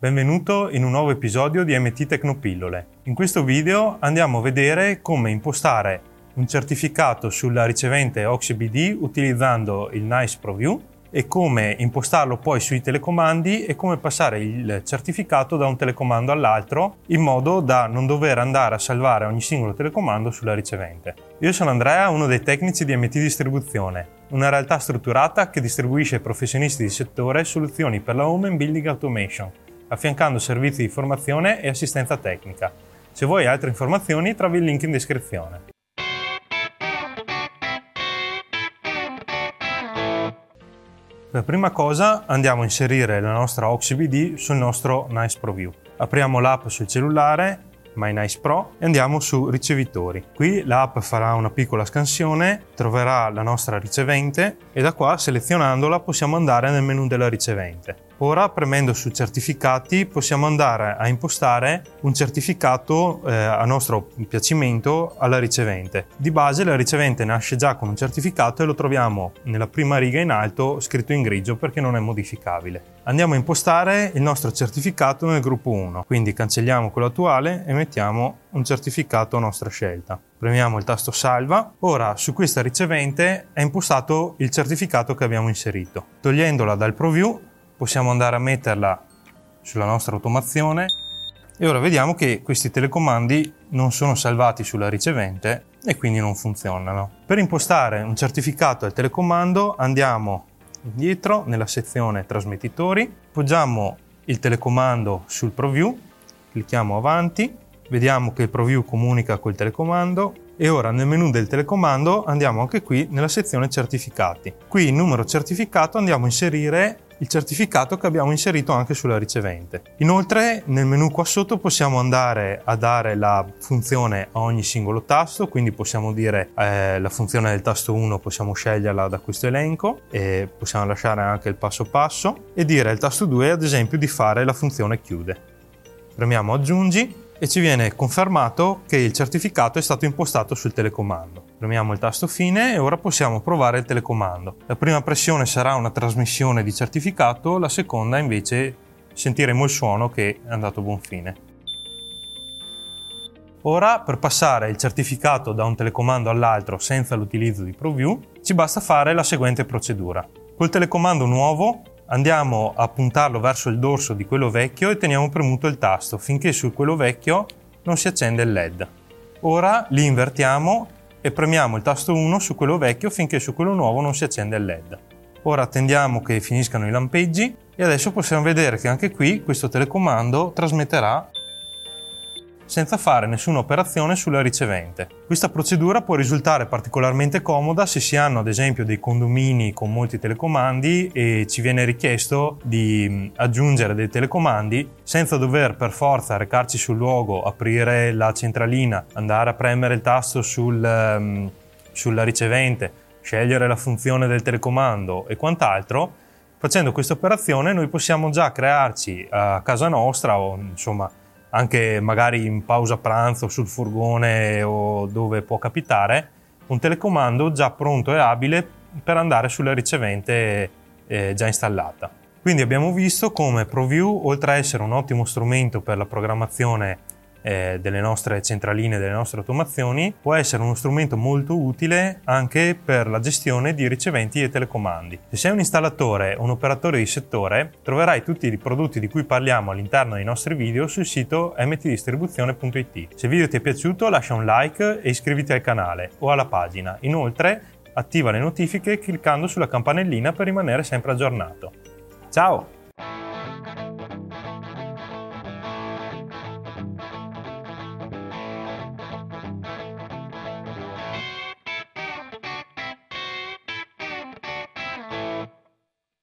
Benvenuto in un nuovo episodio di MT Tecnopillole. In questo video andiamo a vedere come impostare un certificato sulla ricevente OxyBD utilizzando il Nice ProView e come impostarlo poi sui telecomandi e come passare il certificato da un telecomando all'altro in modo da non dover andare a salvare ogni singolo telecomando sulla ricevente. Io sono Andrea, uno dei tecnici di MT Distribuzione, una realtà strutturata che distribuisce ai professionisti di settore soluzioni per la home and building automation affiancando servizi di formazione e assistenza tecnica. Se vuoi altre informazioni trovi il link in descrizione. Per prima cosa andiamo a inserire la nostra OxyBD sul nostro Nice ProView. Apriamo l'app sul cellulare My Nice Pro e andiamo su ricevitori. Qui l'app farà una piccola scansione, troverà la nostra ricevente e da qua selezionandola possiamo andare nel menu della ricevente. Ora premendo su certificati possiamo andare a impostare un certificato eh, a nostro piacimento alla ricevente. Di base la ricevente nasce già con un certificato e lo troviamo nella prima riga in alto scritto in grigio perché non è modificabile. Andiamo a impostare il nostro certificato nel gruppo 1, quindi cancelliamo quello attuale e mettiamo un certificato a nostra scelta. Premiamo il tasto salva. Ora su questa ricevente è impostato il certificato che abbiamo inserito. Togliendola dal ProView possiamo andare a metterla sulla nostra automazione e ora vediamo che questi telecomandi non sono salvati sulla ricevente e quindi non funzionano. Per impostare un certificato al telecomando andiamo indietro nella sezione trasmettitori, poggiamo il telecomando sul ProView, clicchiamo avanti, vediamo che il ProView comunica col telecomando e ora nel menu del telecomando andiamo anche qui nella sezione certificati. Qui in numero certificato andiamo a inserire il certificato che abbiamo inserito anche sulla ricevente. Inoltre nel menu qua sotto possiamo andare a dare la funzione a ogni singolo tasto, quindi possiamo dire eh, la funzione del tasto 1 possiamo sceglierla da questo elenco e possiamo lasciare anche il passo passo e dire al tasto 2 ad esempio di fare la funzione chiude. Premiamo aggiungi e ci viene confermato che il certificato è stato impostato sul telecomando. Premiamo il tasto fine e ora possiamo provare il telecomando. La prima pressione sarà una trasmissione di certificato, la seconda invece sentiremo il suono che è andato a buon fine. Ora per passare il certificato da un telecomando all'altro senza l'utilizzo di ProView ci basta fare la seguente procedura. Col telecomando nuovo andiamo a puntarlo verso il dorso di quello vecchio e teniamo premuto il tasto finché su quello vecchio non si accende il LED. Ora li invertiamo e premiamo il tasto 1 su quello vecchio finché su quello nuovo non si accende il LED. Ora attendiamo che finiscano i lampeggi e adesso possiamo vedere che anche qui questo telecomando trasmetterà senza fare nessuna operazione sulla ricevente. Questa procedura può risultare particolarmente comoda se si hanno ad esempio dei condomini con molti telecomandi e ci viene richiesto di aggiungere dei telecomandi senza dover per forza recarci sul luogo, aprire la centralina, andare a premere il tasto sul, um, sulla ricevente, scegliere la funzione del telecomando e quant'altro. Facendo questa operazione noi possiamo già crearci a casa nostra o insomma anche magari in pausa pranzo sul furgone o dove può capitare, un telecomando già pronto e abile per andare sulla ricevente eh, già installata. Quindi abbiamo visto come ProView, oltre a essere un ottimo strumento per la programmazione eh, delle nostre centraline, delle nostre automazioni, può essere uno strumento molto utile anche per la gestione di riceventi e telecomandi. Se sei un installatore o un operatore di settore, troverai tutti i prodotti di cui parliamo all'interno dei nostri video sul sito mtdistribuzione.it. Se il video ti è piaciuto lascia un like e iscriviti al canale o alla pagina. Inoltre attiva le notifiche cliccando sulla campanellina per rimanere sempre aggiornato. Ciao!